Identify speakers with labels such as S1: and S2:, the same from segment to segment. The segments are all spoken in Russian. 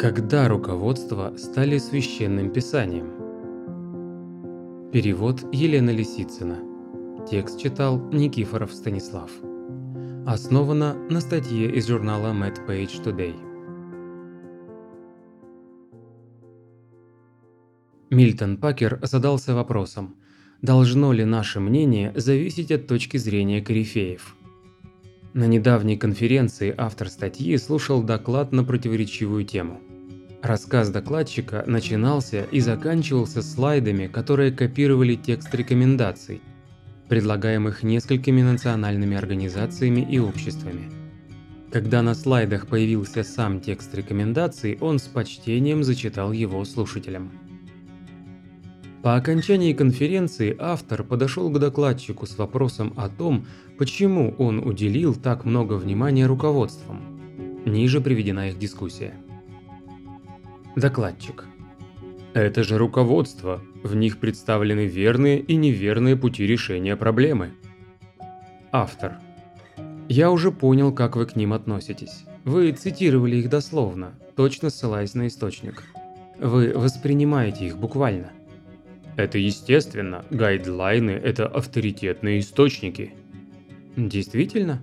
S1: Когда руководство стали священным писанием? Перевод Елена Лисицына. Текст читал Никифоров Станислав. Основано на статье из журнала Mad Page Today. Мильтон Пакер задался вопросом, должно ли наше мнение зависеть от точки зрения корифеев – на недавней конференции автор статьи слушал доклад на противоречивую тему. Рассказ докладчика начинался и заканчивался слайдами, которые копировали текст рекомендаций, предлагаемых несколькими национальными организациями и обществами. Когда на слайдах появился сам текст рекомендаций, он с почтением зачитал его слушателям. По окончании конференции автор подошел к докладчику с вопросом о том, почему он уделил так много внимания руководствам. Ниже приведена их дискуссия. Докладчик. Это же руководство. В них представлены верные и неверные пути решения проблемы. Автор. Я уже понял, как вы к ним относитесь. Вы цитировали их дословно, точно ссылаясь на источник. Вы воспринимаете их буквально. Это естественно, гайдлайны – это авторитетные источники. Действительно?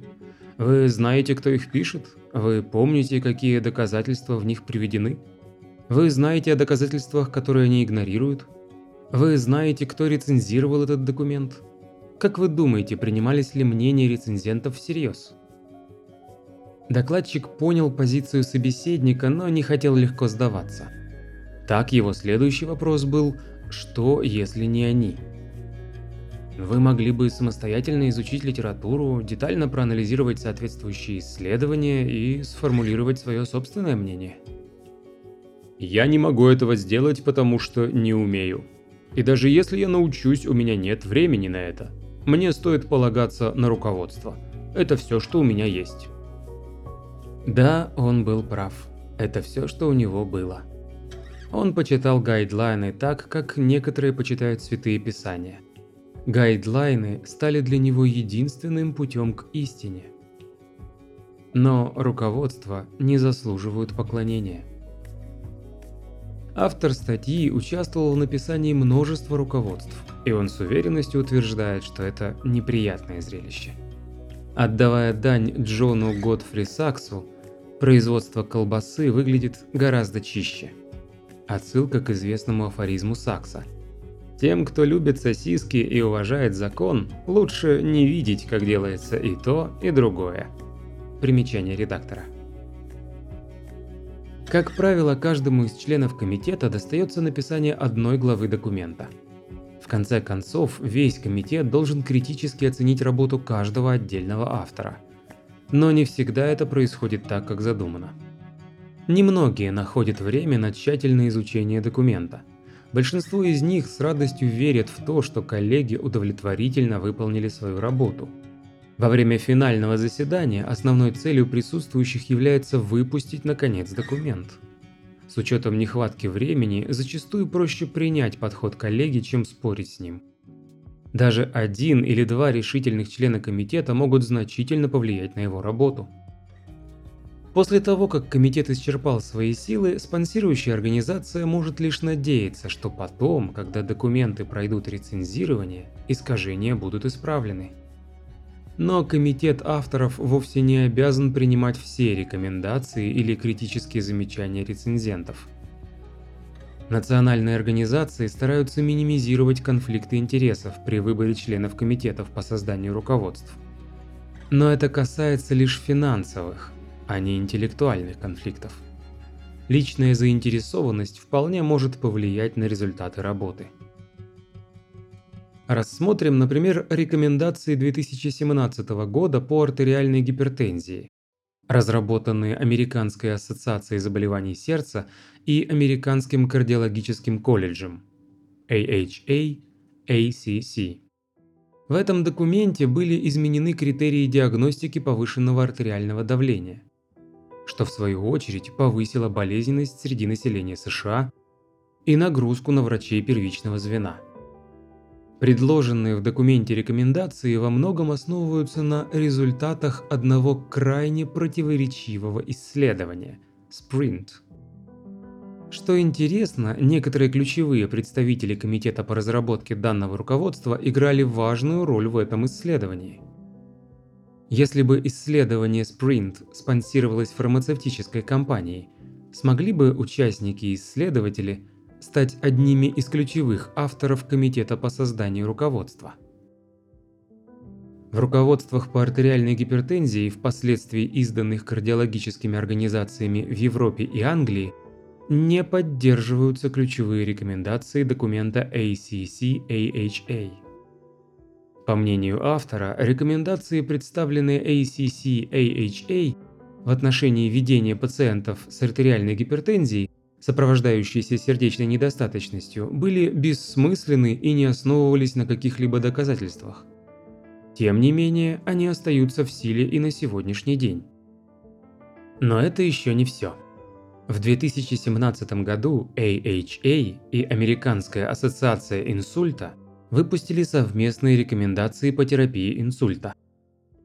S1: Вы знаете, кто их пишет? Вы помните, какие доказательства в них приведены? Вы знаете о доказательствах, которые они игнорируют? Вы знаете, кто рецензировал этот документ? Как вы думаете, принимались ли мнения рецензентов всерьез? Докладчик понял позицию собеседника, но не хотел легко сдаваться. Так его следующий вопрос был – что, если не они? Вы могли бы самостоятельно изучить литературу, детально проанализировать соответствующие исследования и сформулировать свое собственное мнение. Я не могу этого сделать, потому что не умею. И даже если я научусь, у меня нет времени на это. Мне стоит полагаться на руководство. Это все, что у меня есть. Да, он был прав. Это все, что у него было. Он почитал гайдлайны так, как некоторые почитают святые писания. Гайдлайны стали для него единственным путем к истине. Но руководство не заслуживают поклонения. Автор статьи участвовал в написании множества руководств, и он с уверенностью утверждает, что это неприятное зрелище. Отдавая дань Джону Готфри Саксу, производство колбасы выглядит гораздо чище – Отсылка к известному афоризму Сакса. Тем, кто любит сосиски и уважает закон, лучше не видеть, как делается и то, и другое. Примечание редактора. Как правило, каждому из членов комитета достается написание одной главы документа. В конце концов, весь комитет должен критически оценить работу каждого отдельного автора. Но не всегда это происходит так, как задумано. Немногие находят время на тщательное изучение документа. Большинство из них с радостью верят в то, что коллеги удовлетворительно выполнили свою работу. Во время финального заседания основной целью присутствующих является выпустить наконец документ. С учетом нехватки времени, зачастую проще принять подход коллеги, чем спорить с ним. Даже один или два решительных члена комитета могут значительно повлиять на его работу. После того, как комитет исчерпал свои силы, спонсирующая организация может лишь надеяться, что потом, когда документы пройдут рецензирование, искажения будут исправлены. Но комитет авторов вовсе не обязан принимать все рекомендации или критические замечания рецензентов. Национальные организации стараются минимизировать конфликты интересов при выборе членов комитетов по созданию руководств. Но это касается лишь финансовых, а не интеллектуальных конфликтов. Личная заинтересованность вполне может повлиять на результаты работы. Рассмотрим, например, рекомендации 2017 года по артериальной гипертензии, разработанные Американской ассоциацией заболеваний сердца и Американским кардиологическим колледжем AHA ACC. В этом документе были изменены критерии диагностики повышенного артериального давления что в свою очередь повысило болезненность среди населения США и нагрузку на врачей первичного звена. Предложенные в документе рекомендации во многом основываются на результатах одного крайне противоречивого исследования – SPRINT. Что интересно, некоторые ключевые представители Комитета по разработке данного руководства играли важную роль в этом исследовании. Если бы исследование Sprint спонсировалось фармацевтической компанией, смогли бы участники и исследователи стать одними из ключевых авторов Комитета по созданию руководства? В руководствах по артериальной гипертензии, впоследствии изданных кардиологическими организациями в Европе и Англии, не поддерживаются ключевые рекомендации документа ACC-AHA. По мнению автора, рекомендации, представленные ACC-AHA в отношении ведения пациентов с артериальной гипертензией, сопровождающейся сердечной недостаточностью, были бессмысленны и не основывались на каких-либо доказательствах. Тем не менее, они остаются в силе и на сегодняшний день. Но это еще не все. В 2017 году AHA и Американская ассоциация инсульта выпустили совместные рекомендации по терапии инсульта.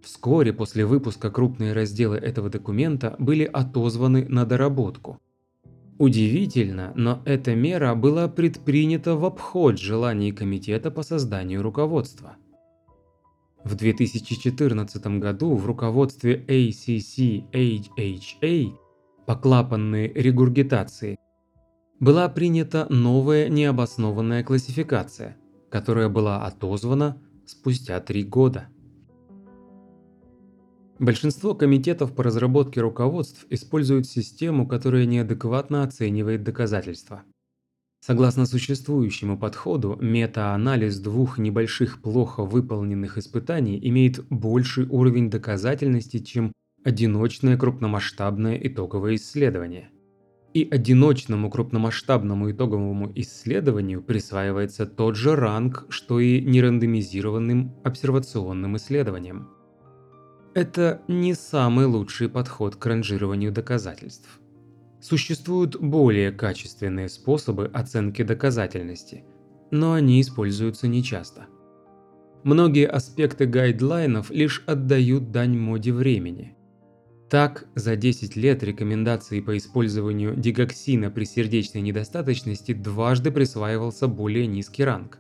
S1: Вскоре после выпуска крупные разделы этого документа были отозваны на доработку. Удивительно, но эта мера была предпринята в обход желаний Комитета по созданию руководства. В 2014 году в руководстве ACC-AHA по клапанной регургитации, была принята новая необоснованная классификация, которая была отозвана спустя три года. Большинство комитетов по разработке руководств используют систему, которая неадекватно оценивает доказательства. Согласно существующему подходу, метаанализ двух небольших плохо выполненных испытаний имеет больший уровень доказательности, чем одиночное крупномасштабное итоговое исследование. И одиночному крупномасштабному итоговому исследованию присваивается тот же ранг, что и нерандомизированным обсервационным исследованиям. Это не самый лучший подход к ранжированию доказательств. Существуют более качественные способы оценки доказательности, но они используются нечасто. Многие аспекты гайдлайнов лишь отдают дань моде времени – так, за 10 лет рекомендации по использованию дигоксина при сердечной недостаточности дважды присваивался более низкий ранг,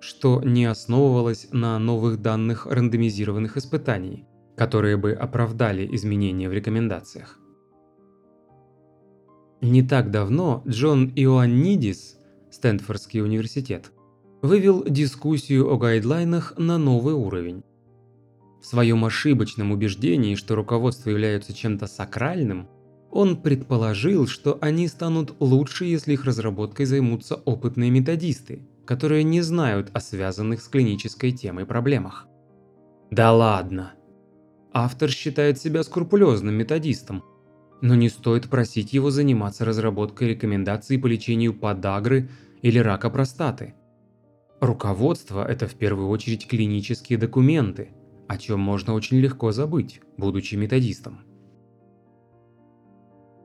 S1: что не основывалось на новых данных рандомизированных испытаний, которые бы оправдали изменения в рекомендациях. Не так давно Джон Иоаннидис, Стэнфордский университет, вывел дискуссию о гайдлайнах на новый уровень в своем ошибочном убеждении, что руководство является чем-то сакральным, он предположил, что они станут лучше, если их разработкой займутся опытные методисты, которые не знают о связанных с клинической темой проблемах. Да ладно! Автор считает себя скрупулезным методистом, но не стоит просить его заниматься разработкой рекомендаций по лечению подагры или рака простаты. Руководство – это в первую очередь клинические документы – о чем можно очень легко забыть, будучи методистом.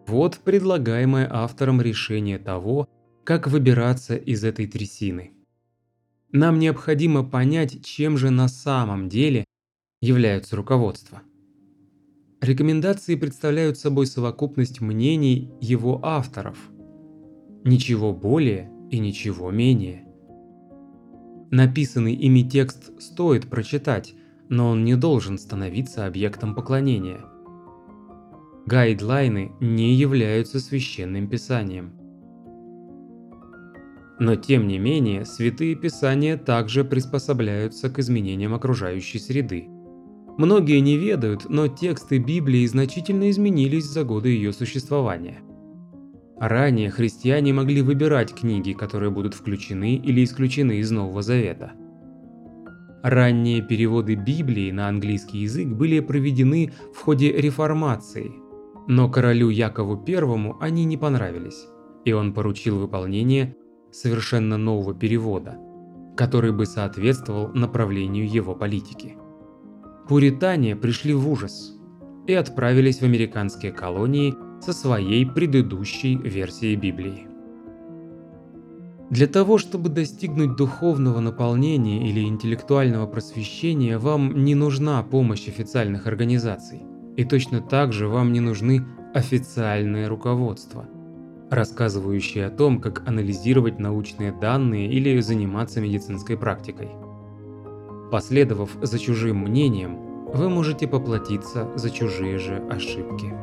S1: Вот предлагаемое автором решение того, как выбираться из этой трясины. Нам необходимо понять, чем же на самом деле являются руководства. Рекомендации представляют собой совокупность мнений его авторов. Ничего более и ничего менее. Написанный ими текст стоит прочитать, но он не должен становиться объектом поклонения. Гайдлайны не являются священным писанием. Но тем не менее, святые писания также приспособляются к изменениям окружающей среды. Многие не ведают, но тексты Библии значительно изменились за годы ее существования. Ранее христиане могли выбирать книги, которые будут включены или исключены из Нового Завета – Ранние переводы Библии на английский язык были проведены в ходе реформации, но королю Якову I они не понравились, и он поручил выполнение совершенно нового перевода, который бы соответствовал направлению его политики. Пуритане пришли в ужас и отправились в американские колонии со своей предыдущей версией Библии. Для того, чтобы достигнуть духовного наполнения или интеллектуального просвещения, вам не нужна помощь официальных организаций. И точно так же вам не нужны официальное руководство. рассказывающие о том, как анализировать научные данные или заниматься медицинской практикой. Последовав за чужим мнением, вы можете поплатиться за чужие же ошибки.